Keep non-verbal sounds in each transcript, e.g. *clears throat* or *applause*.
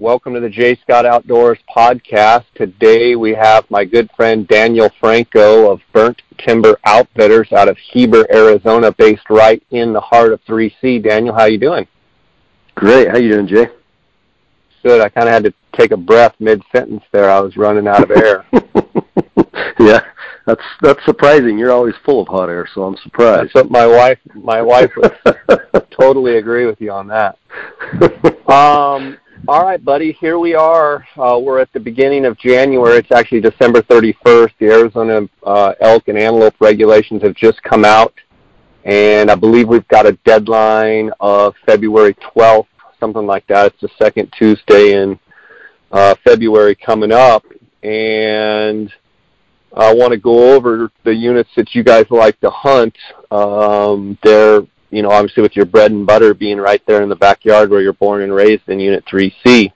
Welcome to the J Scott Outdoors podcast. Today we have my good friend Daniel Franco of Burnt Timber Outfitters out of Heber, Arizona, based right in the heart of 3C. Daniel, how you doing? Great. How you doing, Jay? Good. I kind of had to take a breath mid-sentence there. I was running out of air. *laughs* yeah, that's that's surprising. You're always full of hot air, so I'm surprised. That's my wife my wife would *laughs* totally agree with you on that. *laughs* Um, all right, buddy. Here we are. Uh, we're at the beginning of January. It's actually December 31st. The Arizona uh, elk and antelope regulations have just come out, and I believe we've got a deadline of February 12th, something like that. It's the second Tuesday in uh, February coming up, and I want to go over the units that you guys like to hunt. Um, they're you know, obviously with your bread and butter being right there in the backyard where you're born and raised in Unit 3C.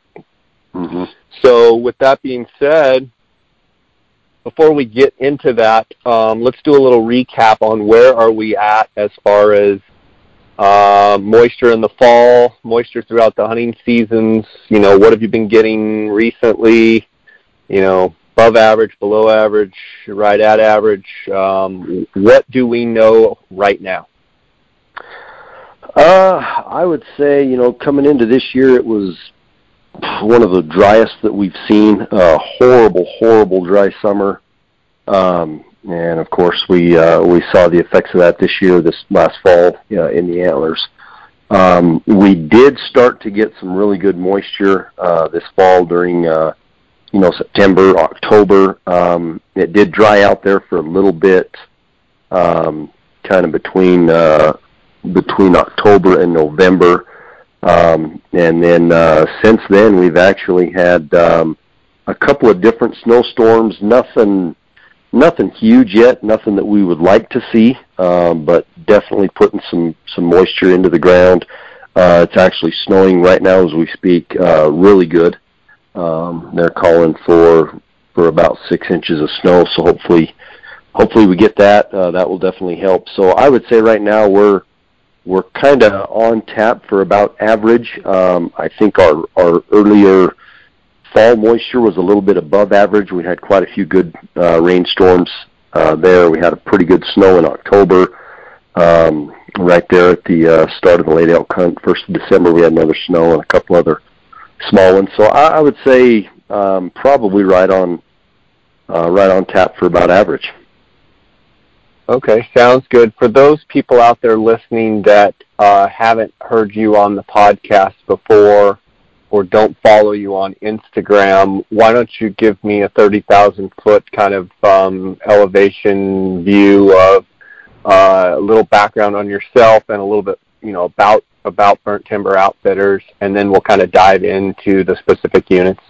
Mm-hmm. So, with that being said, before we get into that, um, let's do a little recap on where are we at as far as uh, moisture in the fall, moisture throughout the hunting seasons. You know, what have you been getting recently? You know, above average, below average, right at average. Um, what do we know right now? Uh, I would say, you know, coming into this year, it was one of the driest that we've seen. A horrible, horrible dry summer. Um, and of course, we uh, we saw the effects of that this year, this last fall uh, in the antlers. Um, we did start to get some really good moisture uh, this fall during, uh, you know, September, October. Um, it did dry out there for a little bit, um, kind of between uh, between October and November. Um, and then uh, since then, we've actually had um, a couple of different snowstorms. Nothing, nothing huge yet. Nothing that we would like to see, um, but definitely putting some some moisture into the ground. Uh, it's actually snowing right now as we speak. Uh, really good. Um, they're calling for for about six inches of snow. So hopefully, hopefully we get that. Uh, that will definitely help. So I would say right now we're we're kind of on tap for about average. Um, I think our, our earlier fall moisture was a little bit above average. We had quite a few good uh, rainstorms uh, there. We had a pretty good snow in October. Um, right there at the uh, start of the late elk hunt, first of December, we had another snow and a couple other small ones. So I, I would say um, probably right on uh, right on tap for about average. Okay, sounds good. For those people out there listening that uh, haven't heard you on the podcast before or don't follow you on Instagram, why don't you give me a 30,000 foot kind of um, elevation view of uh, a little background on yourself and a little bit, you know, about about Burnt Timber Outfitters, and then we'll kind of dive into the specific units.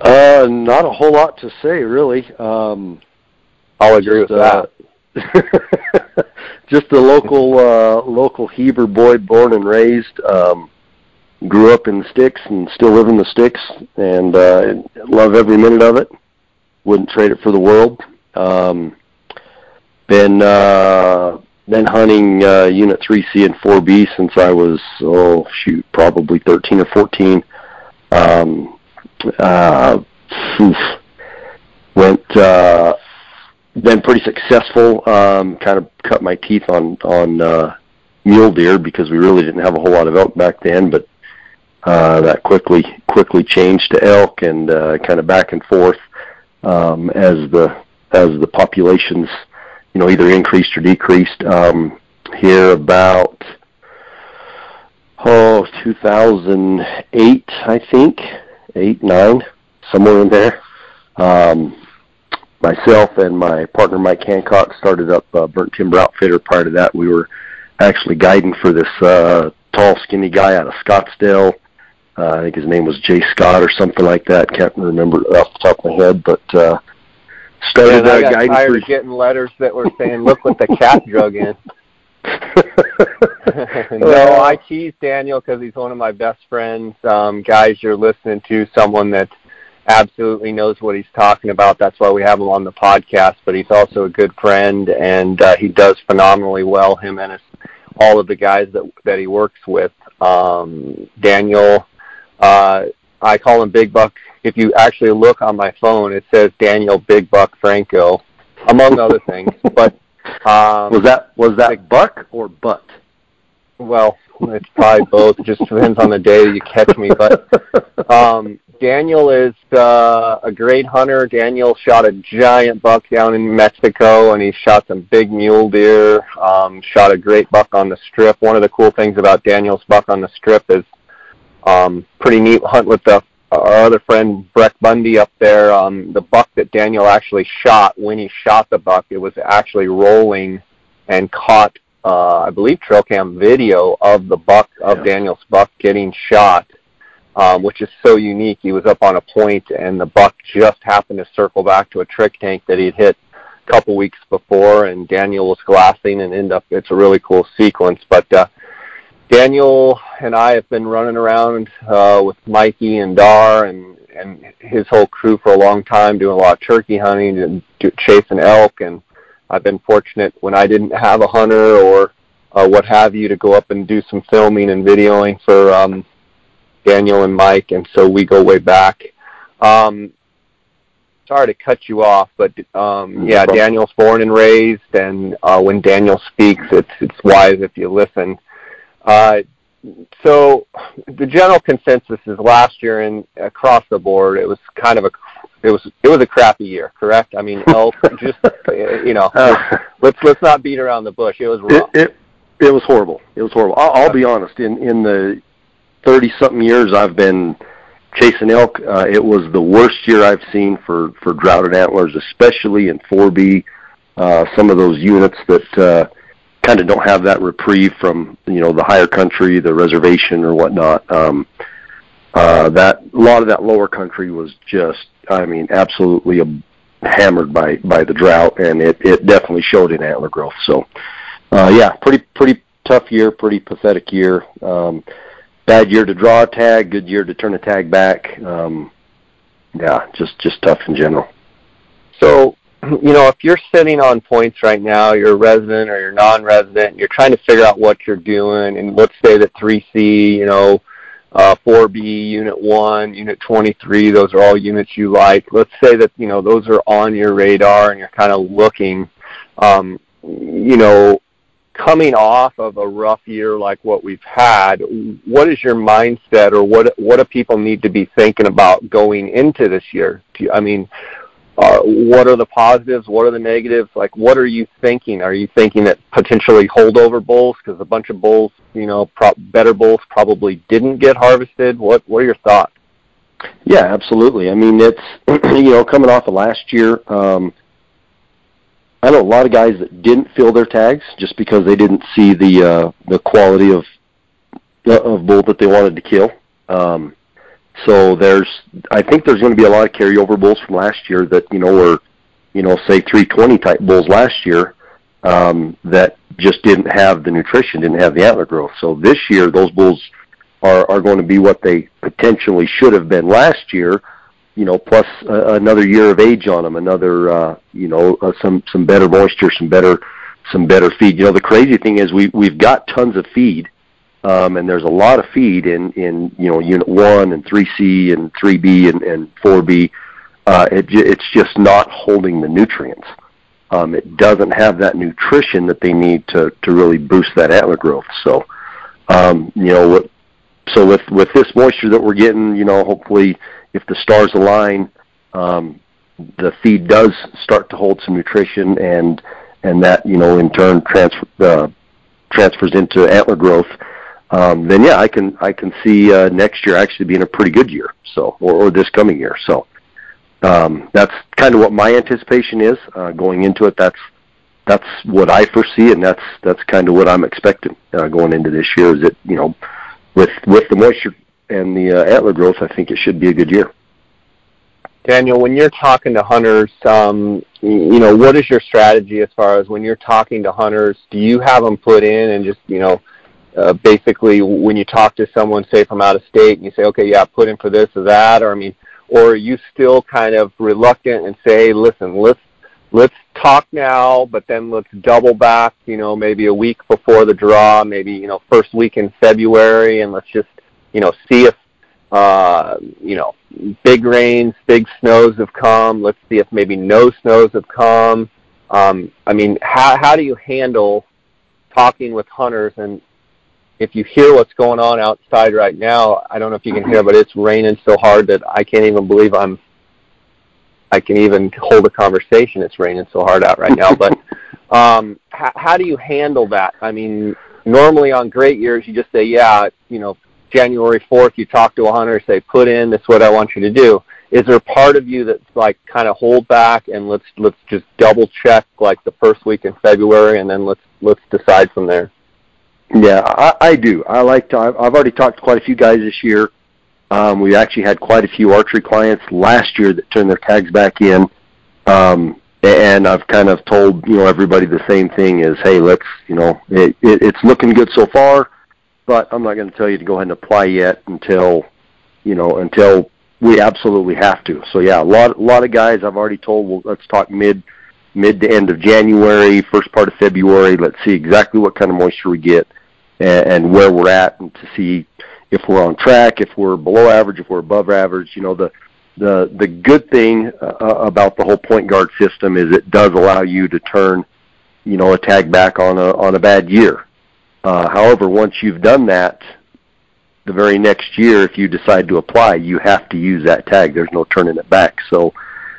Uh, not a whole lot to say, really. Um, I'll agree with uh, that. *laughs* just a local uh, local Heber boy, born and raised. Um, grew up in the sticks and still live in the sticks, and uh, love every minute of it. Wouldn't trade it for the world. Um, been uh, been hunting uh, Unit 3C and 4B since I was oh shoot probably 13 or 14. Um, uh, went uh, been pretty successful. Um, kind of cut my teeth on on uh, mule deer because we really didn't have a whole lot of elk back then, but uh, that quickly quickly changed to elk and uh, kind of back and forth um, as the as the populations you know either increased or decreased. Um, here about oh 2008 I think eight nine somewhere in there. Um, myself and my partner Mike Hancock started up uh, Burnt Timber Outfitter. Prior to that, we were actually guiding for this uh, tall, skinny guy out of Scottsdale. Uh, I think his name was Jay Scott or something like that. Can't remember off the top of my head, but uh, started yeah, uh, I got guiding tired for. Of getting letters that were saying, "Look what the cat drug in." *laughs* *laughs* no, I tease Daniel because he's one of my best friends. Um, guys, you're listening to someone that's absolutely knows what he's talking about. That's why we have him on the podcast. But he's also a good friend, and uh, he does phenomenally well. Him and his, all of the guys that that he works with. Um, Daniel Uh, I call him Big Buck. If you actually look on my phone, it says Daniel Big Buck Franco, among other things. But *laughs* um, was that was that Big, Buck or Butt? Well, it's probably both. It just depends on the day you catch me. But um, Daniel is uh, a great hunter. Daniel shot a giant buck down in Mexico, and he shot some big mule deer. Um, shot a great buck on the strip. One of the cool things about Daniel's buck on the strip is um, pretty neat hunt with the our other friend Breck Bundy up there. Um, the buck that Daniel actually shot, when he shot the buck, it was actually rolling and caught uh, I believe trail cam video of the buck of yeah. Daniel's buck getting shot, um, which is so unique. He was up on a point, and the buck just happened to circle back to a trick tank that he'd hit a couple weeks before, and Daniel was glassing and end up. It's a really cool sequence, but. Uh, Daniel and I have been running around uh, with Mikey and Dar and and his whole crew for a long time, doing a lot of turkey hunting and chasing elk, and I've been fortunate when I didn't have a hunter or uh, what have you to go up and do some filming and videoing for um, Daniel and Mike, and so we go way back. Um, sorry to cut you off, but um, yeah, Daniel's born and raised, and uh, when Daniel speaks, it's it's wise if you listen. Uh, so the general consensus is last year and across the board, it was kind of a it was it was a crappy year, correct? I mean, *laughs* elk just you know, uh, let's let's not beat around the bush. It was rough. It it, it was horrible. It was horrible. I'll, I'll be honest. In in the thirty something years I've been chasing elk, uh, it was the worst year I've seen for for droughted antlers, especially in 4B. Uh, some of those units that uh, kind of don't have that reprieve from you know the higher country, the reservation or whatnot. Um, uh, that a lot of that lower country was just I mean, absolutely hammered by by the drought, and it it definitely showed in antler growth. So, uh, yeah, pretty pretty tough year, pretty pathetic year. Um, bad year to draw a tag, good year to turn a tag back. Um, yeah, just just tough in general. So, *clears throat* you know, if you're sitting on points right now, you're a resident or you're non-resident, you're trying to figure out what you're doing, and let's say that 3C, you know, 4B, Unit 1, Unit 23, those are all units you like. Let's say that, you know, those are on your radar and you're kind of looking, um, you know, coming off of a rough year like what we've had, what is your mindset or what, what do people need to be thinking about going into this year? I mean, uh, what are the positives? What are the negatives? Like, what are you thinking? Are you thinking that potentially holdover bulls, because a bunch of bulls, you know, pro- better bulls probably didn't get harvested? What What are your thoughts? Yeah, absolutely. I mean, it's *clears throat* you know coming off of last year. Um, I know a lot of guys that didn't fill their tags just because they didn't see the uh, the quality of of bull that they wanted to kill. Um, so there's, I think there's going to be a lot of carryover bulls from last year that you know were, you know, say 320 type bulls last year um, that just didn't have the nutrition, didn't have the antler growth. So this year, those bulls are are going to be what they potentially should have been last year. You know, plus uh, another year of age on them, another uh, you know uh, some some better moisture, some better some better feed. You know, the crazy thing is we we've got tons of feed um, and there's a lot of feed in in you know unit one and 3C and 3B and, and 4B. Uh, it, it's just not holding the nutrients. Um, it doesn't have that nutrition that they need to to really boost that antler growth. So, um, you know, so with with this moisture that we're getting, you know, hopefully if the stars align, um, the feed does start to hold some nutrition and and that you know in turn transfer uh, transfers into antler growth um, then yeah, I can I can see uh, next year actually being a pretty good year. So or, or this coming year. So um, that's kind of what my anticipation is uh, going into it. That's that's what I foresee, and that's that's kind of what I'm expecting uh, going into this year. Is that you know with with the moisture and the uh, antler growth, I think it should be a good year. Daniel, when you're talking to hunters, um, you know, what is your strategy as far as when you're talking to hunters? Do you have them put in and just, you know, uh, basically when you talk to someone, say from out of state, and you say, okay, yeah, put in for this or that, or I mean, or are you still kind of reluctant and say, listen, let's let's talk now, but then let's double back, you know, maybe a week before the draw, maybe you know first week in February, and let's just you know see if uh, you know, big rains, big snows have come. Let's see if maybe no snows have come. Um, I mean, how how do you handle talking with hunters and if you hear what's going on outside right now, I don't know if you can hear, but it's raining so hard that I can't even believe I'm I can even hold a conversation. It's raining so hard out right now. But *laughs* um, how, how do you handle that? I mean, normally on great years, you just say, yeah, you know, January 4th, you talk to a hunter, say, put in, that's what I want you to do. Is there part of you that's like kind of hold back and let's let's just double check like the first week in February and then let's let's decide from there? Yeah, I, I do. I like to. I've already talked to quite a few guys this year. Um, we actually had quite a few archery clients last year that turned their tags back in. Um, and I've kind of told you know everybody the same thing is, hey, let's you know it, it, it's looking good so far, but I'm not going to tell you to go ahead and apply yet until you know until we absolutely have to. So yeah, a lot a lot of guys I've already told. Well, let's talk mid mid to end of January, first part of February. Let's see exactly what kind of moisture we get and, and where we're at, and to see if we're on track, if we're below average, if we're above average. You know, the the the good thing uh, about the whole point guard system is it does allow you to turn, you know, a tag back on a on a bad year. Uh, however, once you've done that, the very next year, if you decide to apply, you have to use that tag. There's no turning it back. So,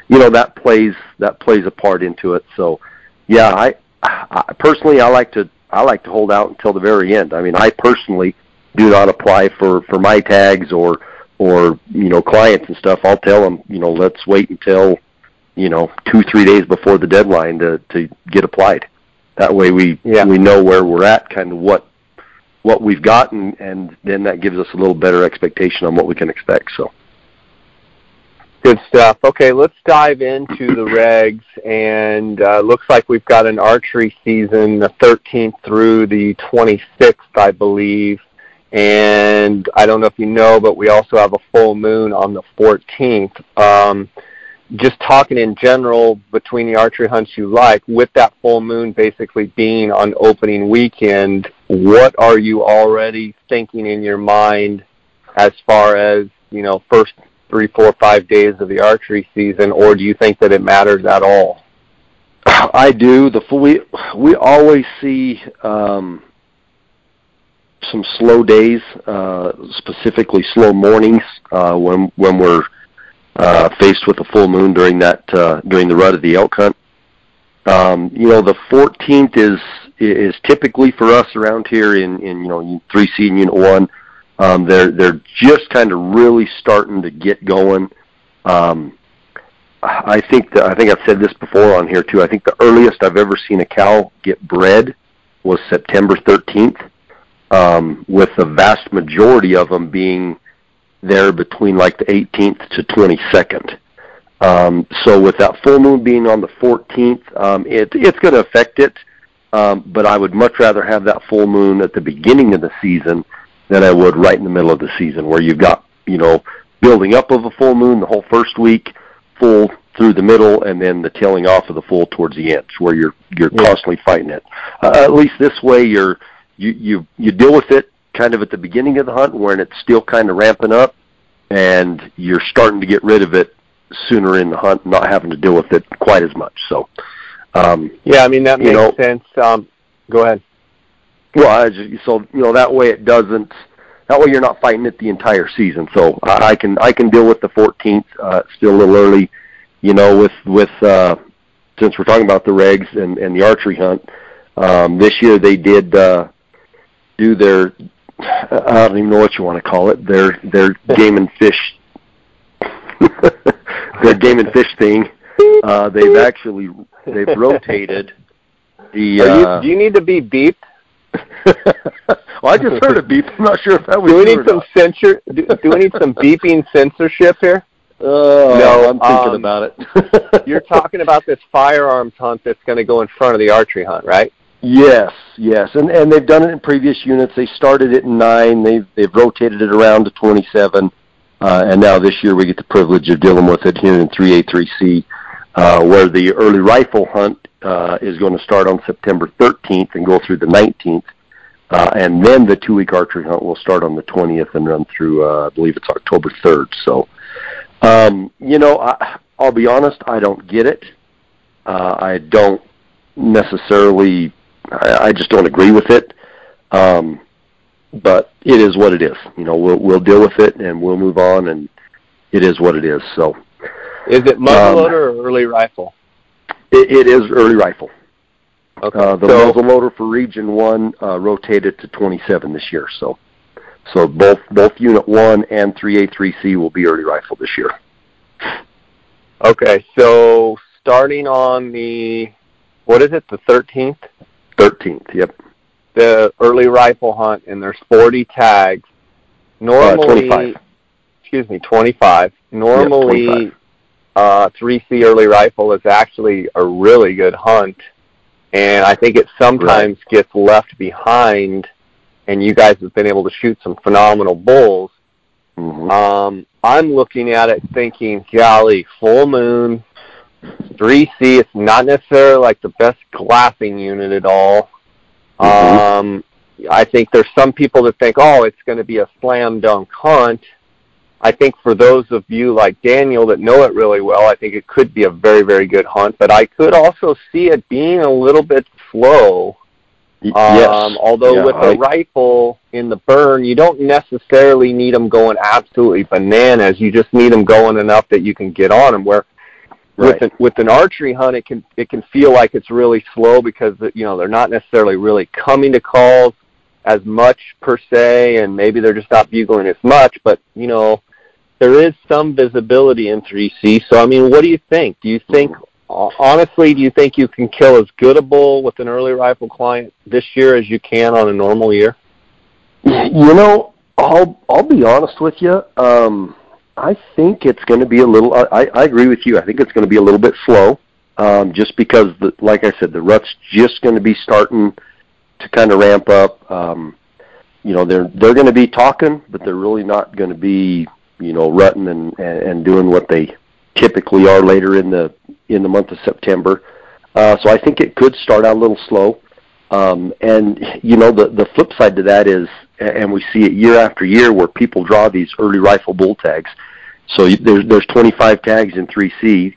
you know, that plays that plays a part into it. So, yeah, I, I personally I like to I like to hold out until the very end. I mean, I personally do not apply for for my tags or or you know clients and stuff i'll tell them you know let's wait until you know two three days before the deadline to to get applied that way we yeah. we know where we're at kind of what what we've gotten and then that gives us a little better expectation on what we can expect so Good stuff. Okay, let's dive into the regs. And uh, looks like we've got an archery season, the 13th through the 26th, I believe. And I don't know if you know, but we also have a full moon on the 14th. Um, just talking in general between the archery hunts you like, with that full moon basically being on opening weekend, what are you already thinking in your mind as far as, you know, first three, four, five days of the archery season, or do you think that it matters at all? I do. The we we always see um, some slow days, uh, specifically slow mornings uh, when when we're uh, faced with a full moon during that uh, during the rut of the elk hunt. Um, you know, the 14th is is typically for us around here in in you know three C and Unit One. Um, they're they're just kind of really starting to get going. Um, I think that I think I've said this before on here too. I think the earliest I've ever seen a cow get bred was September 13th um, with the vast majority of them being there between like the 18th to 22nd. Um, so with that full moon being on the 14th, um, it, it's going to affect it. Um, but I would much rather have that full moon at the beginning of the season than I would right in the middle of the season, where you've got you know building up of a full moon the whole first week, full through the middle, and then the tailing off of the full towards the end, where you're you're yeah. constantly fighting it. Uh, at least this way, you're you you you deal with it kind of at the beginning of the hunt when it's still kind of ramping up, and you're starting to get rid of it sooner in the hunt, not having to deal with it quite as much. So, um, yeah, I mean that makes you know, sense. Um, go ahead. Well, I just, so you know that way it doesn't. That way you're not fighting it the entire season. So I, I can I can deal with the 14th. Uh, still a little early, you know, with with uh, since we're talking about the regs and and the archery hunt. Um, this year they did uh, do their I don't even know what you want to call it. Their their game and fish *laughs* their game and fish thing. Uh, they've actually they've rotated the. Uh, you, do you need to be beeped? *laughs* well, I just heard a beep. I'm not sure if that was. Do we need some censor? Do, do we need some *laughs* beeping censorship here? Oh, no, I'm thinking um, about it. *laughs* you're talking about this firearms hunt that's going to go in front of the archery hunt, right? Yes, yes, and and they've done it in previous units. They started it in nine. They've they've rotated it around to 27, uh, and now this year we get the privilege of dealing with it here in 3A3C, uh, where the early rifle hunt uh, is going to start on September 13th and go through the 19th. Uh, and then the two week archery hunt will start on the 20th and run through, uh, I believe it's October 3rd. So, um, you know, I, I'll be honest, I don't get it. Uh, I don't necessarily, I, I just don't agree with it. Um, but it is what it is. You know, we'll we'll deal with it and we'll move on, and it is what it is. So, is it muzzleloader um, or early rifle? It, it is early rifle. Okay. Uh, the so, muzzleloader for Region One uh, rotated to 27 this year. So, so both both Unit One and 3A3C will be early rifle this year. Okay, so starting on the what is it, the 13th? 13th. Yep. The early rifle hunt, and there's 40 tags. Normally, uh, 25. excuse me, 25. Normally, yep, 25. Uh, 3C early rifle is actually a really good hunt and I think it sometimes right. gets left behind. And you guys have been able to shoot some phenomenal bulls. Mm-hmm. Um, I'm looking at it thinking, golly, full moon, 3C. It's not necessarily like the best glassing unit at all. Mm-hmm. Um, I think there's some people that think, oh, it's going to be a slam dunk hunt. I think for those of you like Daniel that know it really well, I think it could be a very, very good hunt. But I could also see it being a little bit slow. yes. Um, although yeah, with I... a rifle in the burn, you don't necessarily need them going absolutely bananas. You just need them going enough that you can get on them. Where right. with an, with an archery hunt, it can it can feel like it's really slow because you know they're not necessarily really coming to calls as much per se, and maybe they're just not bugling as much. But you know, there is some visibility in 3C. So, I mean, what do you think? Do you think, honestly, do you think you can kill as good a bull with an early rifle client this year as you can on a normal year? You know, I'll I'll be honest with you. Um, I think it's going to be a little. I, I agree with you. I think it's going to be a little bit slow, um, just because, the, like I said, the rut's just going to be starting to kind of ramp up. Um, you know, they're they're going to be talking, but they're really not going to be you know, rutting and, and, doing what they typically are later in the in the month of September. Uh, so I think it could start out a little slow. Um, and you know, the the flip side to that is, and we see it year after year, where people draw these early rifle bull tags. So there's there's 25 tags in 3C,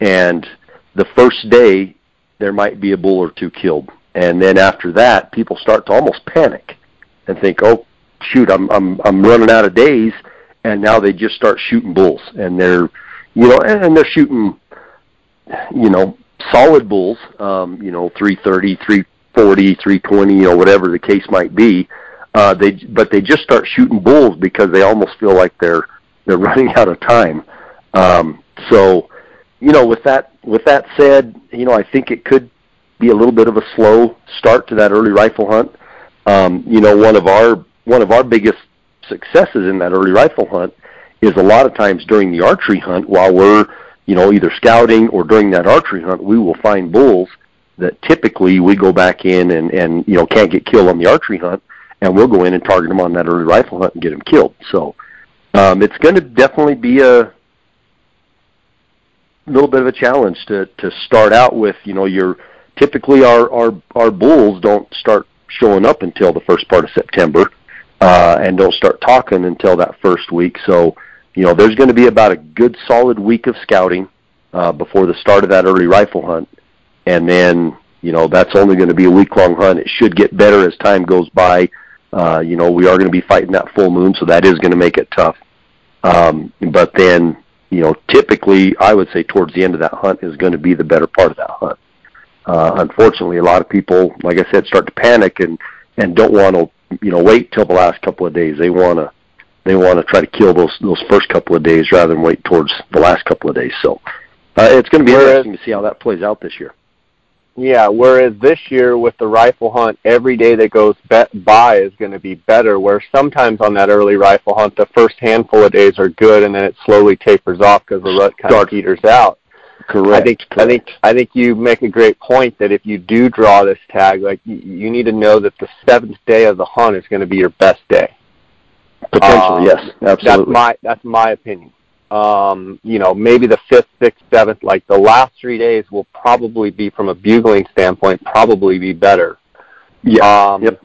and the first day there might be a bull or two killed, and then after that, people start to almost panic and think, oh shoot, I'm I'm I'm running out of days and now they just start shooting bulls, and they're, you know, and, they're shooting, you know, solid bulls, um, you know, 330, 340, 320, you know, whatever the case might be. Uh, they, but they just start shooting bulls because they almost feel like they're they're *laughs* running out of time. Um, so, you know, with that with that said, you know, I think it could be a little bit of a slow start to that early rifle hunt. Um, you know, one of our one of our biggest successes in that early rifle hunt is a lot of times during the archery hunt while we're you know either scouting or during that archery hunt we will find bulls that typically we go back in and and you know can't get killed on the archery hunt and we'll go in and target them on that early rifle hunt and get them killed. So um, it's going to definitely be a little bit of a challenge to to start out with you know your typically our our our bulls don't start showing up until the first part of September uh, and don't start talking until that first week. So, you know, there's going to be about a good solid week of scouting uh, before the start of that early rifle hunt, and then you know that's only going to be a week long hunt. It should get better as time goes by. Uh, you know, we are going to be fighting that full moon, so that is going to make it tough. Um, but then, you know, typically, I would say towards the end of that hunt is going to be the better part of that hunt. Uh, unfortunately, a lot of people, like I said, start to panic and and don't want to you know wait till the last couple of days. They want to they want to try to kill those those first couple of days rather than wait towards the last couple of days. So uh, it's going to be whereas, interesting to see how that plays out this year. Yeah, whereas this year with the rifle hunt, every day that goes by is going to be better. Where sometimes on that early rifle hunt, the first handful of days are good, and then it slowly tapers off because the rut kind of peters out. Correct. I think correct. I think I think you make a great point that if you do draw this tag, like you, you need to know that the seventh day of the hunt is going to be your best day. Potentially, um, yes, absolutely. That's my that's my opinion. Um, you know, maybe the fifth, sixth, seventh, like the last three days will probably be, from a bugling standpoint, probably be better. Yeah. Um, yep.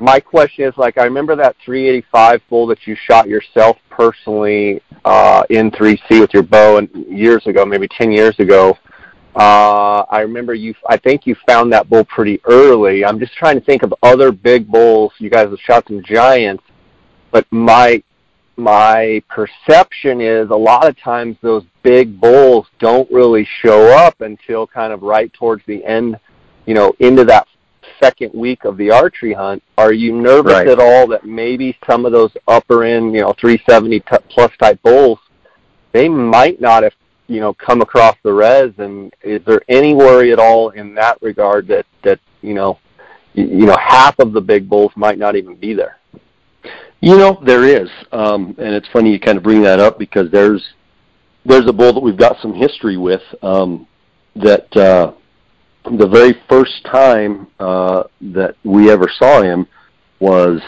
My question is like I remember that 385 bull that you shot yourself personally uh, in 3C with your bow and years ago, maybe 10 years ago. Uh, I remember you. I think you found that bull pretty early. I'm just trying to think of other big bulls. You guys have shot some giants, but my my perception is a lot of times those big bulls don't really show up until kind of right towards the end, you know, into that second week of the archery hunt. Are you nervous Right. at all that maybe some of those upper end, you know, 370 t- plus type bulls, they might not have, you know, come across the res? And is there any worry at all in that regard that that you know, you, you know, half of the big bulls might not even be there? You know, there is, um, and it's funny you kind of bring that up because there's there's a bull that we've got some history with um, that uh, the very first time uh, that we ever saw him was,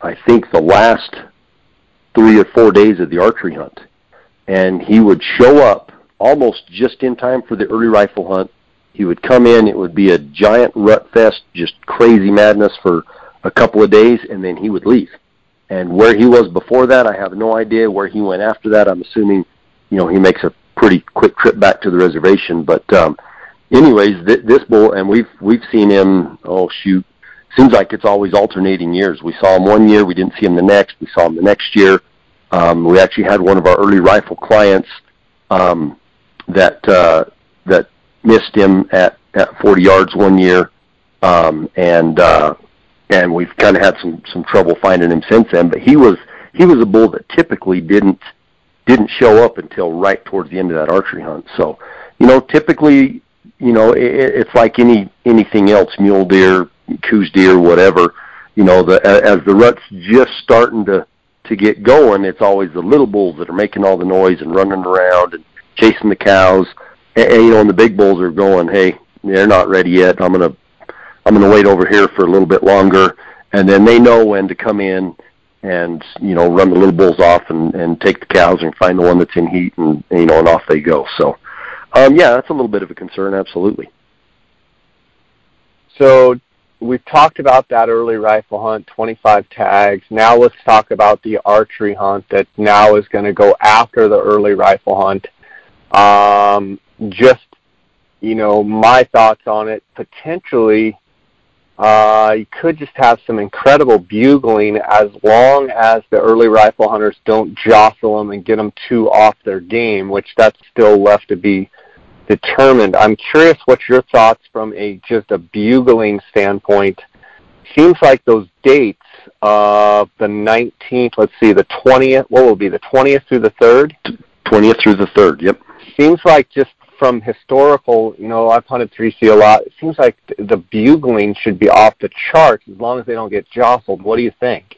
I think, the last three or four days of the archery hunt, and he would show up almost just in time for the early rifle hunt. He would come in; it would be a giant rut fest, just crazy madness for a couple of days, and then he would leave. And where he was before that, I have no idea. Where he went after that, I'm assuming, you know, he makes a pretty quick trip back to the reservation. But, um, anyways, th- this bull, and we've we've seen him. Oh shoot, seems like it's always alternating years. We saw him one year, we didn't see him the next. We saw him the next year. Um, we actually had one of our early rifle clients um, that uh, that missed him at at 40 yards one year, um, and uh, and we've kind of had some some trouble finding him since then. But he was he was a bull that typically didn't didn't show up until right towards the end of that archery hunt. So, you know, typically, you know, it, it's like any anything else, mule deer, Coues deer, whatever. You know, the as the rut's just starting to to get going, it's always the little bulls that are making all the noise and running around and chasing the cows. And, and you know, and the big bulls are going, hey, they're not ready yet. I'm gonna I'm to wait over here for a little bit longer, and then they know when to come in and you know run the little bulls off and and take the cows and find the one that's in heat and you know and off they go. So, um, yeah, that's a little bit of a concern, absolutely. So we've talked about that early rifle hunt, 25 tags. Now let's talk about the archery hunt that now is going to go after the early rifle hunt. Um, just, you know, my thoughts on it, potentially, uh, you could just have some incredible bugling as long as the early rifle hunters don't jostle them and get them too off their game, which that's still left to be determined. I'm curious what your thoughts from a just a bugling standpoint. Seems like those dates of the 19th, let's see, the 20th, what will be, the 20th through the 3rd? 20th through the 3rd, yep. Seems like just from historical, you know, I've hunted 3C a lot. It seems like the bugling should be off the charts as long as they don't get jostled. What do you think?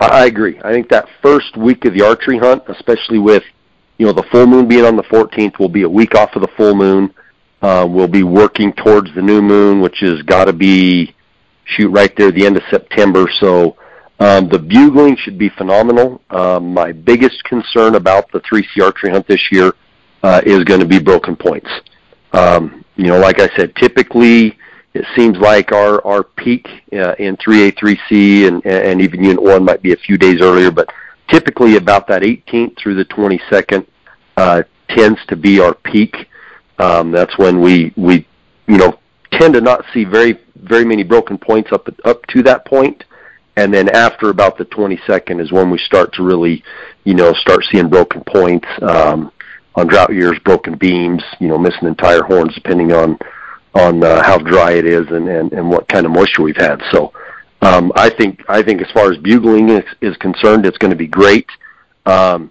I agree. I think that first week of the archery hunt, especially with you know the full moon being on the 14th, will be a week off of the full moon. Uh, we'll be working towards the new moon, which has got to be shoot right there the end of September. So um, the bugling should be phenomenal. Um, my biggest concern about the 3C archery hunt this year uh, is going to be broken points. Um, you know, like I said, typically it seems like our our peak uh, in 3A, 3C, and and even Unit One might be a few days earlier, but typically about that 18th through the 22nd uh, tends to be our peak. Um, that's when we we you know tend to not see very very many broken points up up to that point, and then after about the 22nd is when we start to really you know start seeing broken points. Um, on drought years, broken beams, you know, missing entire horns, depending on on uh, how dry it is and, and and what kind of moisture we've had. So, um, I think I think as far as bugling is, is concerned, it's going to be great. Um,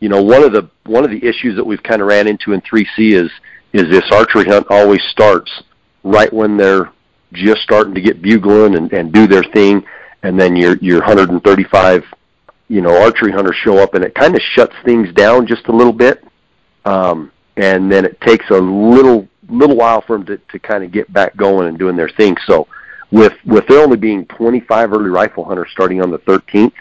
you know, one of the one of the issues that we've kind of ran into in 3C is is this archery hunt always starts right when they're just starting to get bugling and, and do their thing, and then your your 135, you know, archery hunters show up, and it kind of shuts things down just a little bit um, and then it takes a little little while for them to, to kind of get back going and doing their thing. So, with with there only being 25 early rifle hunters starting on the 13th,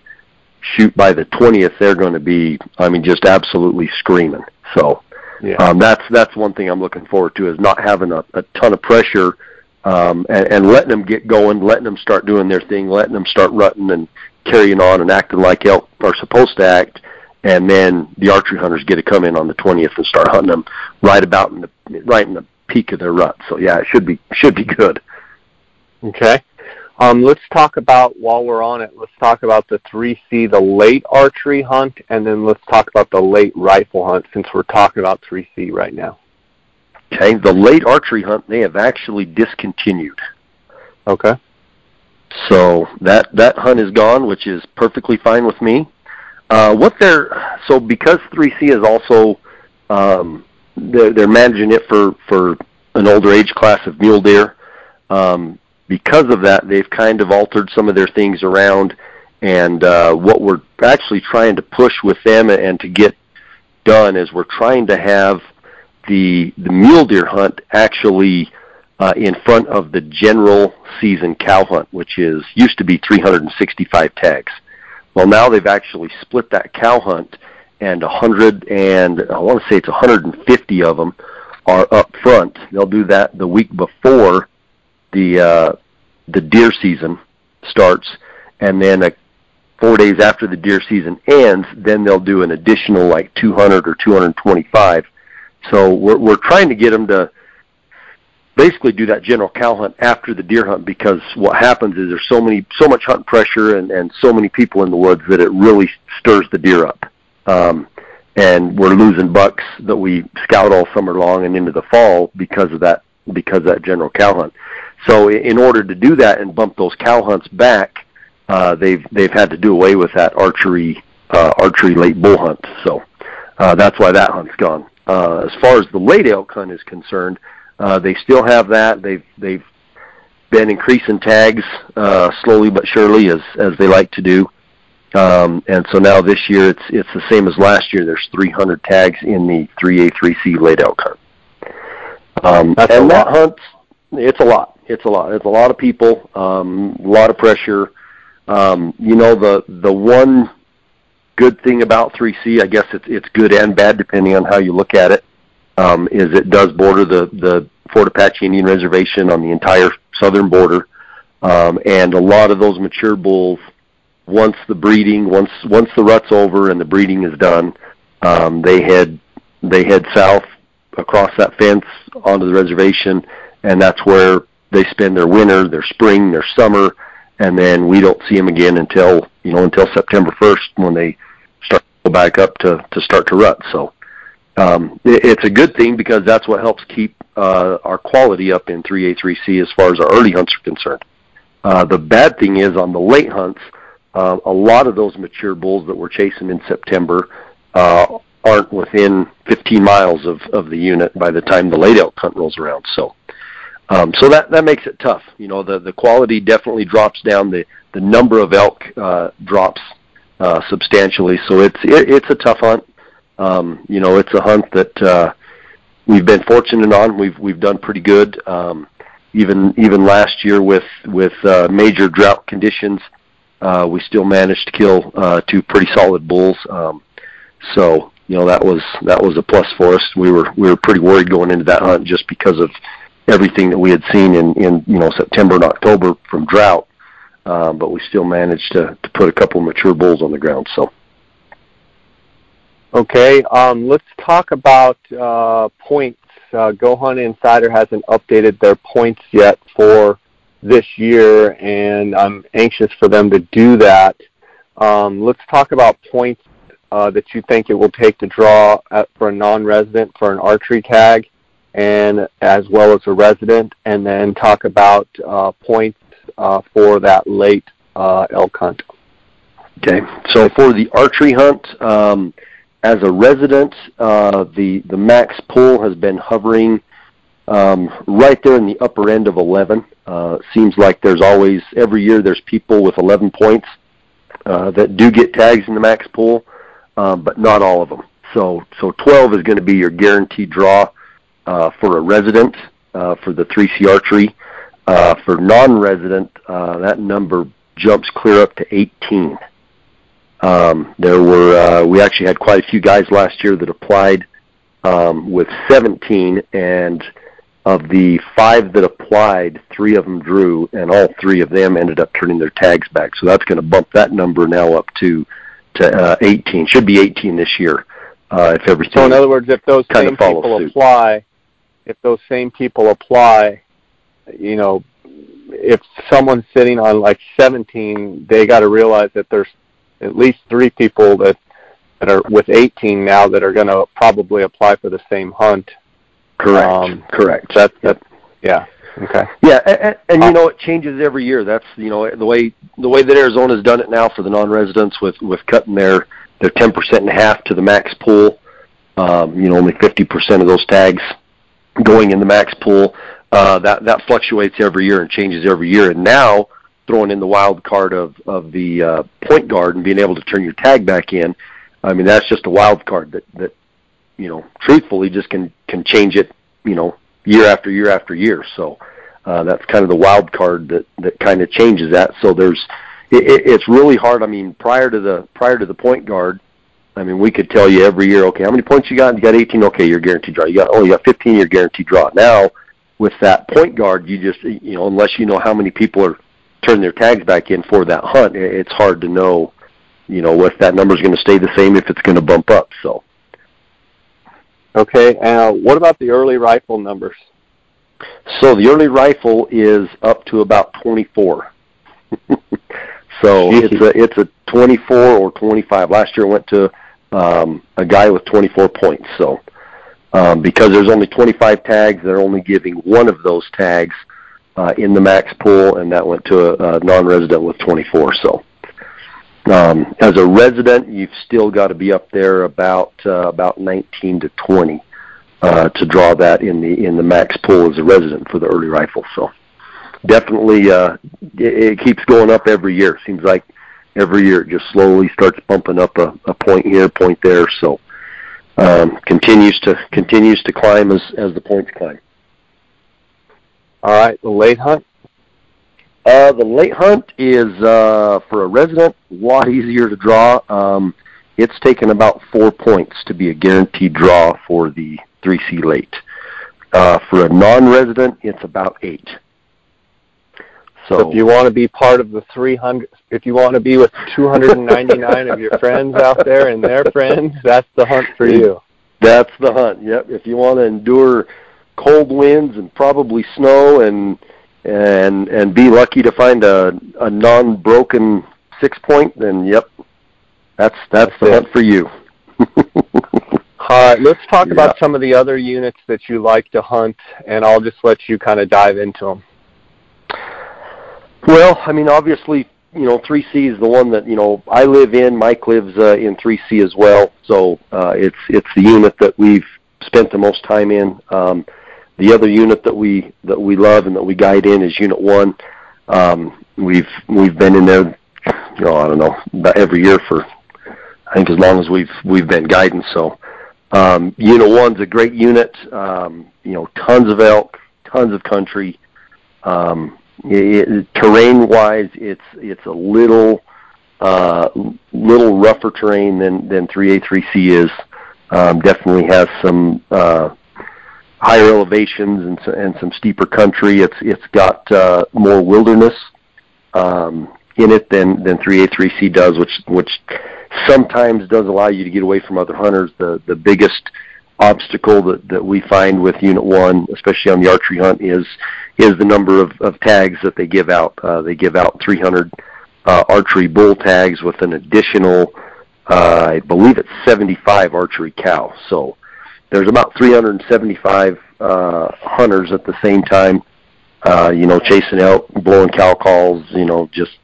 shoot by the 20th, they're going to be, I mean, just absolutely screaming. So, Yeah. um, that's that's one thing I'm looking forward to is not having a, a ton of pressure um, and, and letting them get going, letting them start doing their thing, letting them start rutting and carrying on and acting like elk are supposed to act, and then the archery hunters get to come in on the 20th and start hunting them right about in the right in the peak of their rut. So yeah, it should be should be good. Okay. Um, let's talk about while we're on it. Let's talk about the 3C, the late archery hunt, and then let's talk about the late rifle hunt since we're talking about 3C right now. Okay, the late archery hunt they have actually discontinued. Okay. So that that hunt is gone, which is perfectly fine with me. Uh, what they're so because 3C is also um, they're, they're managing it for for an older age class of mule deer. Um, because of that, they've kind of altered some of their things around. And uh, what we're actually trying to push with them and to get done is we're trying to have the the mule deer hunt actually uh, in front of the general season cow hunt, which is used to be 365 tags. Well, now they've actually split that cow hunt, and 100 and I want to say it's 150 of them are up front. They'll do that the week before the uh, the deer season starts, and then a, four days after the deer season ends, then they'll do an additional like 200 or 225. So we're we're trying to get them to basically do that general cow hunt after the deer hunt because what happens is there's so many so much hunt pressure and and so many people in the woods that it really stirs the deer up. Um, and we're losing bucks that we scout all summer long and into the fall because of that because of that general cow hunt. So in order to do that and bump those cow hunts back, uh, they've they've had to do away with that archery uh, archery late bull hunt. So uh, that's why that hunt's gone. Uh, as far as the late elk hunt is concerned, uh, they still have that. They've they've been increasing tags uh, slowly but surely as as they like to do. Um, and so now this year it's it's the same as last year. There's 300 tags in the 3A 3C late elk hunt. Um, That's and that hunt, it's a lot. It's a lot. It's a lot of people, um, a lot of pressure. Um, you know the the one good thing about 3C, I guess it's it's good and bad depending on how you look at it um, is it does border the the Fort Apache Indian Reservation on the entire southern border, um, and a lot of those mature bulls, once the breeding, once once the rut's over and the breeding is done, um, they head they head south across that fence onto the reservation, and that's where they spend their winter, their spring, their summer, and then we don't see them again until you know until September 1st when they start to go back up to to start to rut. So um, it, it's a good thing because that's what helps keep uh, our quality up in 3A, 3C as far as our early hunts are concerned. Uh, the bad thing is on the late hunts, uh, a lot of those mature bulls that we're chasing in September uh, aren't within 15 miles of, of the unit by the time the late elk hunt rolls around. So, um, so that that makes it tough. You know, the the quality definitely drops down. The the number of elk uh, drops uh, substantially. So it's it, it's a tough hunt. Um, you know, it's a hunt that uh, we've been fortunate on. We've we've done pretty good. Um, even even last year with with uh, major drought conditions, uh, we still managed to kill uh, two pretty solid bulls. Um, so you know that was that was a plus for us. We were we were pretty worried going into that hunt just because of everything that we had seen in in you know September and October from drought. Um, but we still managed to to put a couple of mature bulls on the ground. So Okay, um, let's talk about uh, points. Uh, Go Hunt Insider hasn't updated their points yet for this year, and I'm anxious for them to do that. Um, let's talk about points uh, that you think it will take to draw at, for a non-resident for an archery tag, and as well as a resident, and then talk about uh, points uh, for that late uh, elk hunt. Okay, so for the archery hunt. Um, as a resident, uh, the the max pool has been hovering um, right there in the upper end of 11. Uh, seems like there's always every year there's people with 11 points uh, that do get tags in the max pool, um, but not all of them. So so 12 is going to be your guaranteed draw uh, for a resident uh, for the 3C archery. Uh, for non-resident, uh, that number jumps clear up to 18. Um, there were uh, we actually had quite a few guys last year that applied um, with 17, and of the five that applied, three of them drew, and all three of them ended up turning their tags back. So that's going to bump that number now up to to uh, 18. Should be 18 this year uh, if everything. So in other words, if those same people suit. apply, if those same people apply, you know, if someone's sitting on like 17, they got to realize that there's at least three people that that are with 18 now that are going to probably apply for the same hunt. Correct. Um, Correct. That that yeah. Okay. Yeah, and, and you know it changes every year. That's you know the way the way that Arizona's done it now for the non-residents with with cutting their their 10% in half to the max pool. Um, you know, only 50% of those tags going in the max pool. Uh, that that fluctuates every year and changes every year. And now throwing in the wild card of of the uh, point guard and being able to turn your tag back in. I mean, that's just a wild card that that you know, truthfully, just can can change it. You know, year after year after year. So uh, that's kind of the wild card that that kind of changes that. So there's it, it's really hard. I mean, prior to the prior to the point guard, I mean, we could tell you every year, okay, how many points you got? You got 18. Okay, you're guaranteed draw. You got oh, you got 15. You're guaranteed draw. Now with that point guard, you just you know unless you know how many people are turning their tags back in for that hunt, it's hard to know you know if that number is going to stay the same, if it's going to bump up. So. Okay, uh, what about the early rifle numbers? So the early rifle is up to about 24. *laughs* so it's a it's a 24 or 25. Last year I went to um, a guy with 24 points. So um, because there's only 25 tags, they're only giving one of those tags uh, in the max pool, and that went to a, a non-resident with 24. So um, as a resident, you've still got to be up there about uh, about 19 to 20 uh, to draw that in the in the max pool as a resident for the early rifle. So definitely, uh, it, it keeps going up every year. Seems like every year it just slowly starts bumping up a, a point here, point there. So um, continues to continues to climb as as the points climb. All right, the late hunt. Uh, the late hunt is uh, for a resident a lot easier to draw. Um, it's taken about four points to be a guaranteed draw for the 3C late. Uh, for a non-resident, it's about eight. So, if you want to be part of the 300, if you want to be with 299 of your *laughs* friends out there and their friends, that's the hunt for you. That's the hunt. Yep. If you want to endure cold winds and probably snow and and and be lucky to find a a non-broken six point, then yep, that's that's, that's the it. hunt for you. *laughs* All right, let's talk yeah. about some of the other units that you like to hunt, and I'll just let you kind of dive into them. Well, I mean, obviously, you know, 3C is the one that you know I live in. Mike lives uh, in 3C as well, so uh, it's it's the unit that we've spent the most time in. Um, the other unit that we that we love and that we guide in is Unit One. Um, we've we've been in there, you know, I don't know, every year for I think as long as we've we've been guiding. So um, unit one's a great unit. Um, you know, tons of elk, tons of country. Um, it, terrain wise, it's it's a little uh, little rougher terrain than than 3A3C is. Um, definitely has some uh, higher elevations and, and some steeper country. It's it's got uh, more wilderness um, in it than than 3A3C does, which which sometimes does allow you to get away from other hunters. The the biggest obstacle that, that we find with Unit One, especially on the archery hunt, is is the number of, of tags that they give out. Uh, they give out 300 uh, archery bull tags with an additional, uh, I believe it's 75 archery cow. So there's about 375 uh, hunters at the same time, uh, you know, chasing out, blowing cow calls, you know, just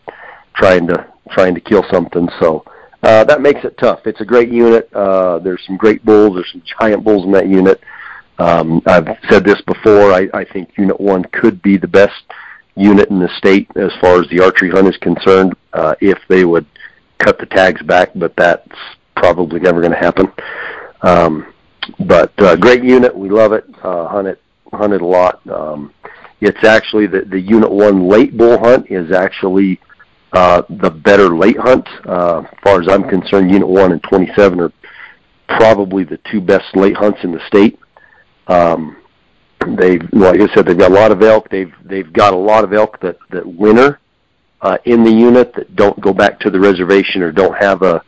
trying to trying to kill something. So uh, that makes it tough. It's a great unit. Uh, there's some great bulls. There's some giant bulls in that unit. Um, I've said this before. I, I think Unit One could be the best unit in the state as far as the archery hunt is concerned. Uh, if they would cut the tags back, but that's probably never going to happen. Um, but uh, great unit. We love it. Uh, hunt it. Hunt it a lot. Um, it's actually the the Unit One late bull hunt is actually uh, the better late hunt. Uh, as far as I'm concerned, Unit 1 and 27 are probably the two best late hunts in the state. Um, they, like I said, they've got a lot of elk. They've they've got a lot of elk that that winter uh, in the unit that don't go back to the reservation or don't have a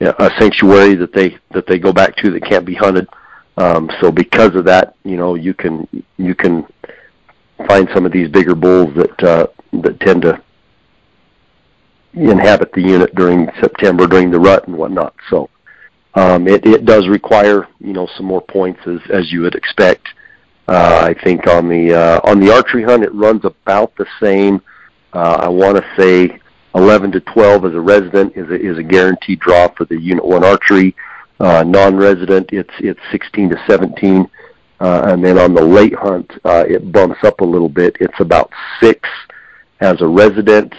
a sanctuary that they that they go back to that can't be hunted. Um, so because of that, you know, you can you can find some of these bigger bulls that uh, that tend to inhabit the unit during September during the rut and whatnot. So um, it it does require you know some more points as as you would expect. Uh, I think on the uh, on the archery hunt it runs about the same. Uh, I want to say 11 to 12 as a resident is a, is a guaranteed draw for the Unit One archery. Uh, non-resident, it's it's 16 to 17, uh, and then on the late hunt, uh, it bumps up a little bit. It's about six as a resident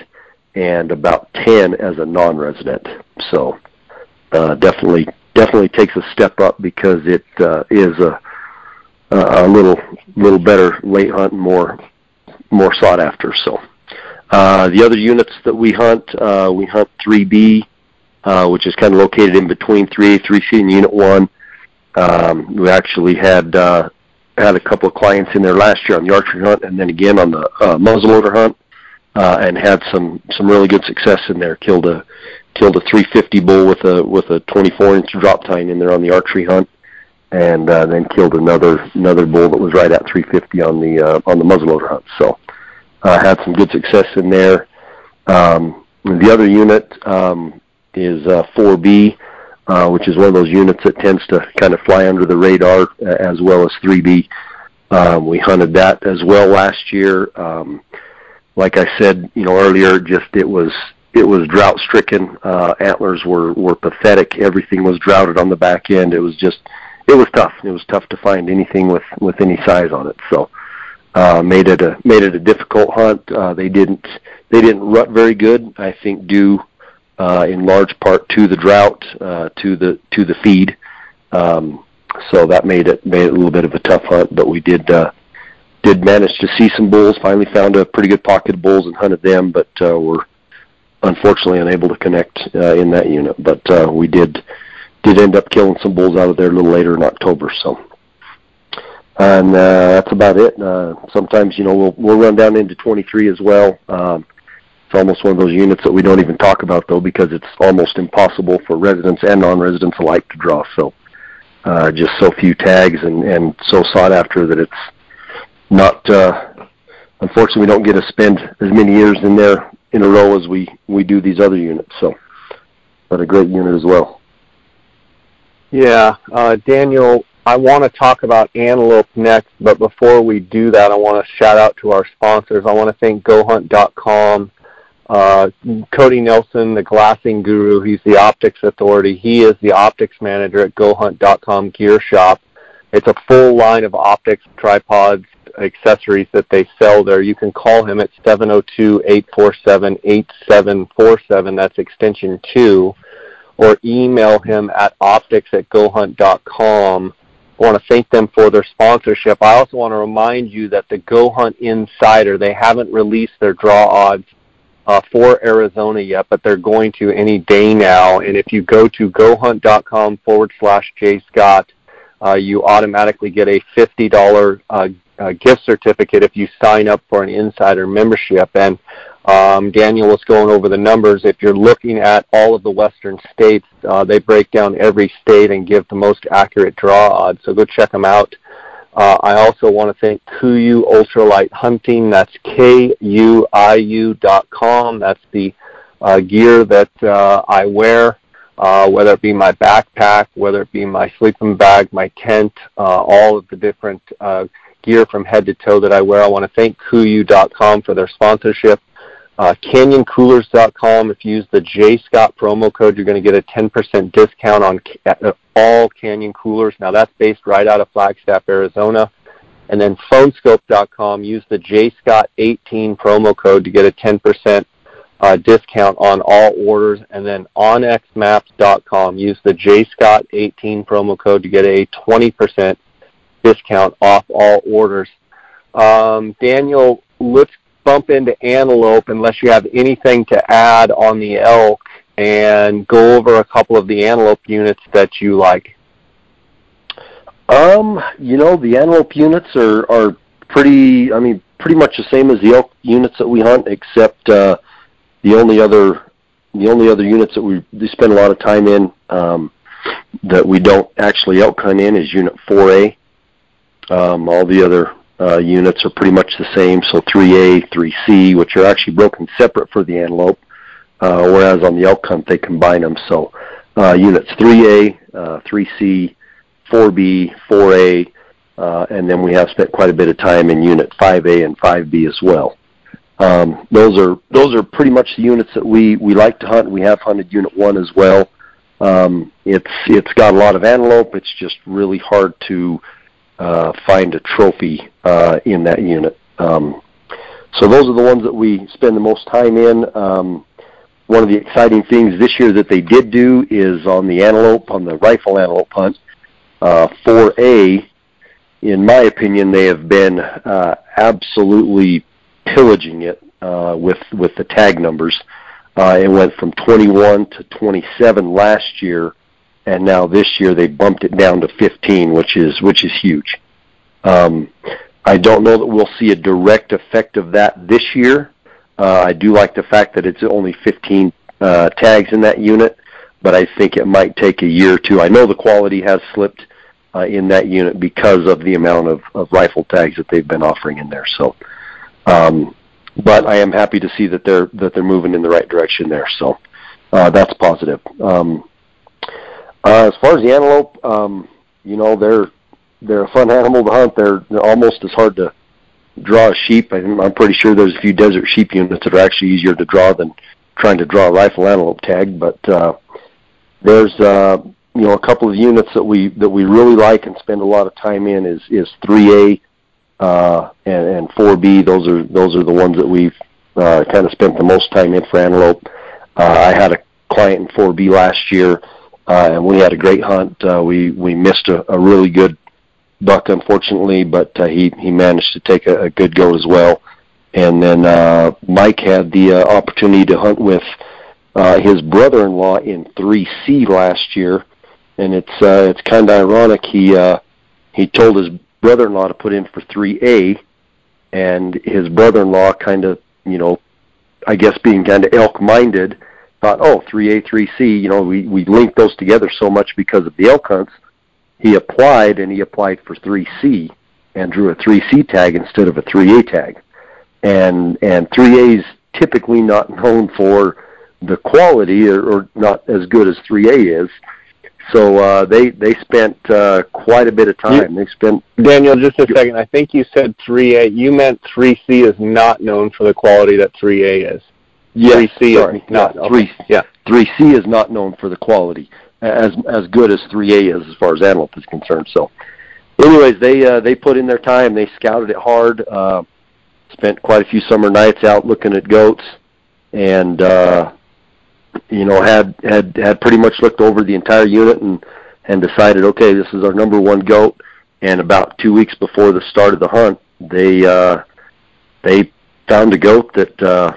and about 10 as a non-resident. So uh, definitely definitely takes a step up because it uh, is a a little little better late hunt and more more sought after. So. Uh, the other units that we hunt, uh, we hunt 3B, uh, which is kind of located in between 3A, 3C, and Unit 1. Um, we actually had uh, had a couple of clients in there last year on the archery hunt, and then again on the uh, muzzleloader hunt, uh, and had some some really good success in there. Killed a killed a 350 bull with a with a 24 inch drop tine in there on the archery hunt, and uh, then killed another another bull that was right at 350 on the uh, on the muzzleloader hunt. So uh, had some good success in there. Um, the other unit um, is uh, 4B, uh, which is one of those units that tends to kind of fly under the radar, uh, as well as 3B. Um, we hunted that as well last year. Um, like I said, you know earlier, just it was it was drought stricken. Uh, antlers were were pathetic. Everything was droughted on the back end. It was just it was tough. It was tough to find anything with with any size on it. So uh, made it a made it a difficult hunt. Uh, they didn't they didn't rut very good. I think due uh, in large part to the drought, uh, to the to the feed. Um, so that made it made it a little bit of a tough hunt. But we did uh, did manage to see some bulls. Finally found a pretty good pocket of bulls and hunted them, but uh, were unfortunately unable to connect uh, in that unit. But uh, we did did end up killing some bulls out of there a little later in October. So and uh, that's about it. Uh, sometimes you know we'll we'll run down into 23 as well. Um, it's almost one of those units that we don't even talk about though because it's almost impossible for residents and non-residents alike to draw. So uh, just so few tags and and so sought after that it's not. Uh, unfortunately, we don't get to spend as many years in there in a row as we we do these other units. So, but a great unit as well. Yeah, uh, Daniel, I want to talk about antelope next, but before we do that, I want to shout out to our sponsors. I want to thank GoHunt.com, uh, Cody Nelson, the glassing guru. He's the optics authority. He is the optics manager at GoHunt.com Gear Shop. It's a full line of optics, tripods, accessories that they sell there. You can call him at 702-847-8747. That's extension 2 or email him at optics at gohunt.com I want to thank them for their sponsorship. I also want to remind you that the Go Hunt Insider, they haven't released their draw odds uh, for Arizona yet, but they're going to any day now. And if you go to gohunt.com forward slash J Scott, uh, you automatically get a $50 uh, uh, gift certificate if you sign up for an insider membership. And um, Daniel was going over the numbers. If you're looking at all of the western states, uh, they break down every state and give the most accurate draw odds. So go check them out. Uh, I also want to thank Kuiu Ultralight Hunting. That's K-U-I-U dot com. That's the uh, gear that uh, I wear, uh, whether it be my backpack, whether it be my sleeping bag, my tent, uh, all of the different uh, gear from head to toe that I wear. I want to thank Kuiu.com for their sponsorship. Uh, CanyonCoolers.com. If you use the JScott promo code, you're going to get a 10% discount on uh, all Canyon coolers. Now that's based right out of Flagstaff, Arizona. And then PhoneSkope.com. Use the JScott18 promo code to get a 10% uh, discount on all orders. And then OnXMaps.com. Use the JScott18 promo code to get a 20% discount off all orders. Um, Daniel, let's bump into antelope unless you have anything to add on the elk and go over a couple of the antelope units that you like. Um, you know, the antelope units are are pretty. I mean, pretty much the same as the elk units that we hunt, except uh, the only other the only other units that we, we spend a lot of time in um, that we don't actually hunt in is Unit 4A. Um, all the other uh, units are pretty much the same. So 3A, 3C, which are actually broken separate for the antelope, uh, whereas on the elk hunt they combine them. So uh, units 3A, uh, 3C, 4B, 4A, uh, and then we have spent quite a bit of time in Unit 5A and 5B as well. Um, those are those are pretty much the units that we we like to hunt. We have hunted Unit One as well. Um, it's it's got a lot of antelope. It's just really hard to uh, find a trophy uh, in that unit. Um, so those are the ones that we spend the most time in. Um, one of the exciting things this year that they did do is on the antelope, on the rifle antelope hunt, uh, 4A, in my opinion, they have been uh, absolutely pillaging it uh, with with the tag numbers. Uh, it went from 21 to 27 last year, and now this year they bumped it down to 15, which is which is huge. Um, I don't know that we'll see a direct effect of that this year. Uh, I do like the fact that it's only 15 uh, tags in that unit, but I think it might take a year or two. I know the quality has slipped uh, in that unit because of the amount of, of rifle tags that they've been offering in there. So, um, but I am happy to see that they're that they're moving in the right direction there. So uh, that's positive. Um, uh, as far as the antelope, um, you know they're they're a fun animal to hunt. They're, they're almost as hard to draw as sheep. I'm, I'm pretty sure there's a few desert sheep units that are actually easier to draw than trying to draw a rifle antelope tag. But uh, there's uh, you know a couple of units that we that we really like and spend a lot of time in is is 3A uh, and, and 4B. Those are those are the ones that we've uh, kind of spent the most time in for antelope. Uh, I had a client in 4B last year, uh, and we had a great hunt. Uh, we we missed a, a really good buck, unfortunately, but uh, he he managed to take a, a good go as well. And then uh, Mike had the uh, opportunity to hunt with uh, his brother-in-law in 3C last year, and it's uh, it's kind of ironic. He uh, he told his brother-in-law to put in for 3A, and his brother-in-law kind of you know, I guess being kind of elk-minded, thought, oh, 3A, 3C. You know, we we linked those together so much because of the elk hunts. He applied, and he applied for 3C, and drew a 3C tag instead of a 3A tag. And and 3A is typically not known for the quality or, or not as good as 3A is. So uh, they they spent uh, quite a bit of time. You, they spent Daniel. Just a second. I think you said 3A. You meant 3C is not known for the quality that 3A is. Yes, 3C sorry. is not. Yeah, three, yeah. 3C is not known for the quality as as good as 3A is as far as antelope is concerned. So, anyways, they uh, they put in their time. They scouted it hard. Uh, spent quite a few summer nights out looking at goats, and uh, you know had had had pretty much looked over the entire unit and and decided, okay, this is our number one goat. And about two weeks before the start of the hunt, they uh, they found a goat that uh,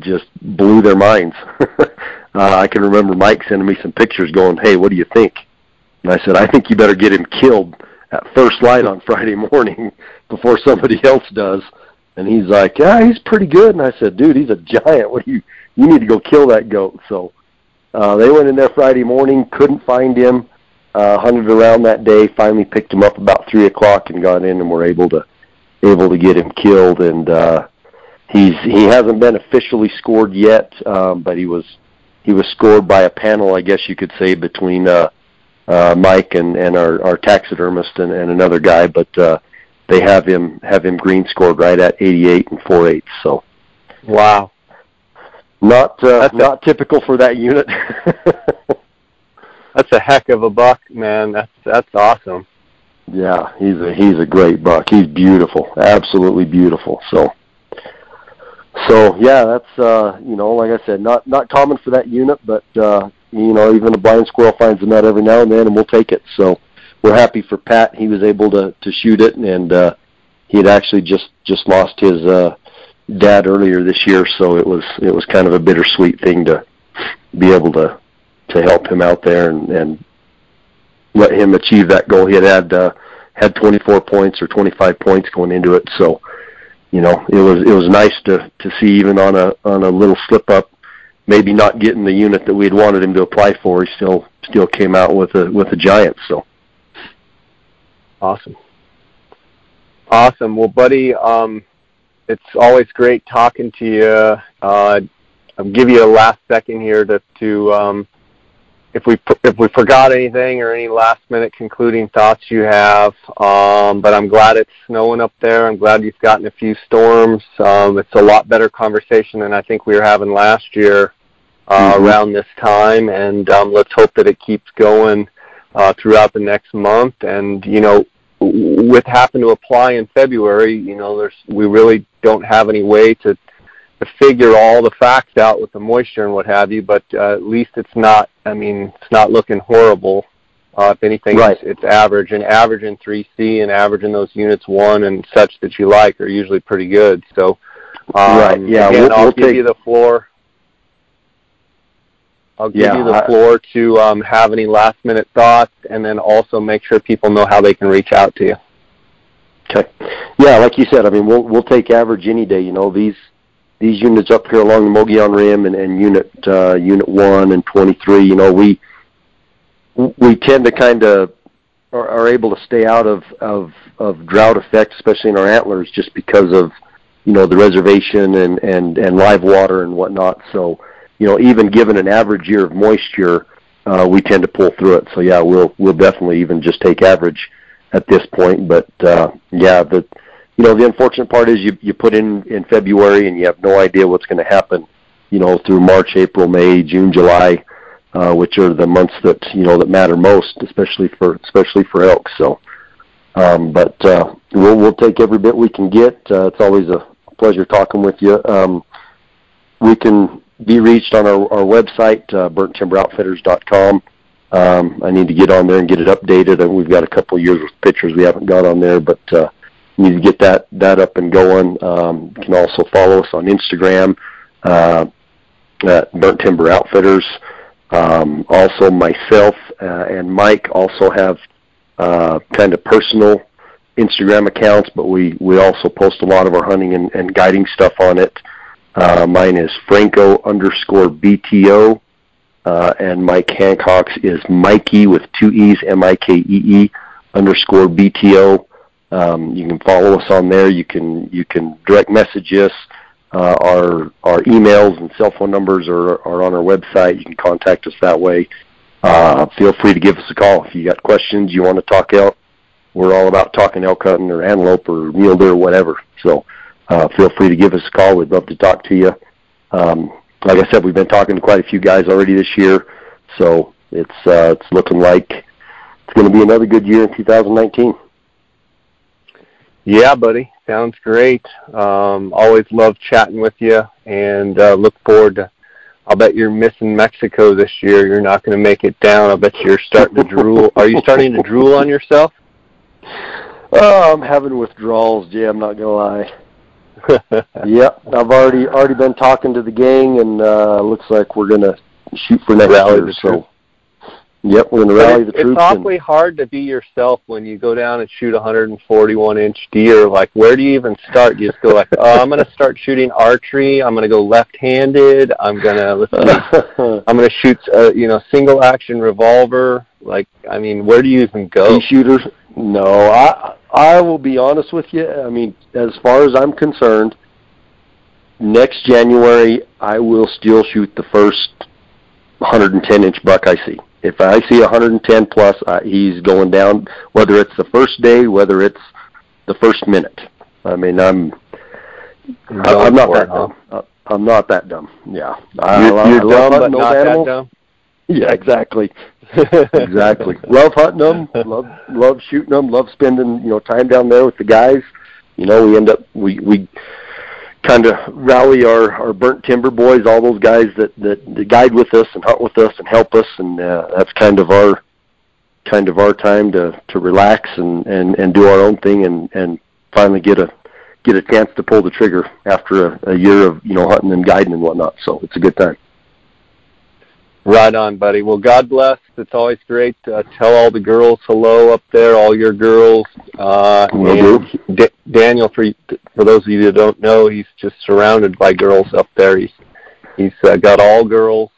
just blew their minds. *laughs* uh, I can remember Mike sending me some pictures, going, "Hey, what do you think?" And I said, "I think you better get him killed at first light on Friday *laughs* morning before somebody else does." And he's like, "Yeah, he's pretty good." And I said, "Dude, he's a giant. What do you you need to go kill that goat. So uh, they went in there Friday morning, couldn't find him, uh, hunted around that day, finally picked him up about three o'clock and got in and were able to able to get him killed. And uh, he's he hasn't been officially scored yet, um, but he was he was scored by a panel, I guess you could say, between uh, uh, Mike and and our, our taxidermist and, and another guy, but. Uh, they have him have him green scored right at 88 and 4 eighths. So, wow, not uh, not a, typical for that unit. *laughs* that's a heck of a buck, man. That's that's awesome. Yeah, he's a he's a great buck. He's beautiful, absolutely beautiful. So, so yeah, that's uh, you know, like I said, not not common for that unit, but uh, you know, even a blind squirrel finds a nut every now and then, and we'll take it. So, we're happy for Pat. He was able to to shoot it, and uh, he had actually just just lost his uh, dad earlier this year, so it was it was kind of a bittersweet thing to be able to to help him out there and and let him achieve that goal. He had had uh, had 24 points or 25 points going into it. So, you know, it was it was nice to to see even on a on a little slip up, maybe not getting the unit that we had wanted him to apply for. He still still came out with a with a giant. So, awesome, awesome. Well, buddy, um, it's always great talking to you. Uh, I'll give you a last second here to to um, if we if we forgot anything or any last minute concluding thoughts you have. Um, but I'm glad it's snowing up there. I'm glad you've gotten a few storms. Um, it's a lot better conversation than I think we were having last year uh, mm-hmm. around this time, and um, let's hope that it keeps going uh, throughout the next month. And you know, with having to apply in February, you know, there's we really don't have any way to to figure all the facts out with the moisture and what have you, but uh, at least it's not. I mean, it's not looking horrible. Uh, if anything, right. it's, it's average, and averaging 3C and averaging those units one and such that you like are usually pretty good. So, um, right, yeah, again, we'll, I'll we'll give take... you the floor. I'll give yeah, you the floor to um, have any last minute thoughts, and then also make sure people know how they can reach out to you. Okay. Yeah, like you said, I mean, we'll we'll take average any day. You know, these these units up here along the Mogollon Rim and, and unit uh, unit one and 23, you know, we we tend to kind of are, are able to stay out of, of of drought effect, especially in our antlers, just because of you know the reservation and and and live water and whatnot. So you know, even given an average year of moisture, uh, we tend to pull through it. So yeah, we'll we'll definitely even just take average at this point. But uh, yeah, the you know, the unfortunate part is you you put in in February and you have no idea what's going to happen. You know, through March, April, May, June, July, uh, which are the months that you know that matter most, especially for especially for elk. So, um, but uh, we'll we'll take every bit we can get. Uh, it's always a pleasure talking with you. Um, we can be reached on our, our website, uh, burnttimberoutfitters.com. Um, I need to get on there and get it updated. And we've got a couple years of pictures we haven't got on there, but uh, need to get that that up and going. Um, you can also follow us on Instagram uh, at Burnt Timber Outfitters. Um, also, myself uh, and Mike also have uh, kind of personal Instagram accounts, but we we also post a lot of our hunting and, and guiding stuff on it. Uh, mine is Franco underscore BTO, uh, and Mike Hancock's is Mikey with two E's, M-I-K-E-E underscore BTO. Um, you can follow us on there. You can you can direct message us. Uh, our our emails and cell phone numbers are, are on our website. You can contact us that way. Uh, feel free to give us a call if you got questions. You want to talk elk. We're all about talking elk hunting or antelope or mule deer or whatever. So uh, feel free to give us a call. We'd love to talk to you. Um, like I said, we've been talking to quite a few guys already this year, so it's uh, it's looking like it's going to be another good year in 2019. Yeah, buddy. Sounds great. Um, always love chatting with you and uh, look forward to. I'll bet you're missing Mexico this year. You're not going to make it down. I bet you're starting to drool. Are you starting to drool on yourself? *laughs* Oh, I'm having withdrawals, Jay. I'm not gonna lie. *laughs* yep, I've already already been talking to the gang, and uh, looks like we're gonna shoot for next Rally year. So Yep, we're to rally the it's, troops. It's awfully hard to be yourself when you go down and shoot a 141 inch deer. Like, where do you even start? You just go like, *laughs* oh, I'm going to start shooting archery. I'm going to go left-handed. I'm let's see, *laughs* I'm going to shoot a you know single action revolver. Like, I mean, where do you even go? Pea shooters? No, I I will be honest with you. I mean, as far as I'm concerned, next January I will still shoot the first 110 inch buck I see if I see 110 plus, uh, he's going down. Whether it's the first day, whether it's the first minute. I mean, I'm I, I'm not that dumb. Uh, I'm not that dumb. Yeah, I, you're, you're I dumb, but not animals. that dumb. Yeah, exactly. exactly. *laughs* love hunting them. Love love shooting them. Love spending you know time down there with the guys. You know, we end up we we kind of rally our our burnt timber boys, all those guys that, that that guide with us and hunt with us and help us, and uh, that's kind of our kind of our time to to relax and and and do our own thing and and finally get a get a chance to pull the trigger after a, a year of you know hunting and guiding and whatnot. So it's a good time. Right on, buddy. Well, God bless. It's always great. Uh, tell all the girls hello up there, all your girls. Uh, and D- Daniel, for for those of you that don't know, he's just surrounded by girls up there. He's he's uh, got all girls,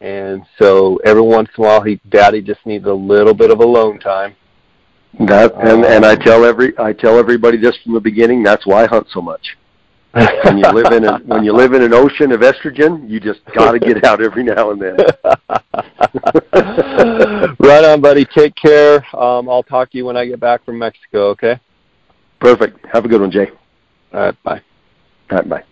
and so every once in a while, he daddy just needs a little bit of alone time. That and and I tell every I tell everybody this from the beginning. That's why I hunt so much. When you live in a, when you live in an ocean of estrogen, you just got to get out every now and then. *laughs* right on, buddy. Take care. Um, I'll talk to you when I get back from Mexico. Okay. Perfect. Have a good one, Jay. All right. Bye. All right. Bye.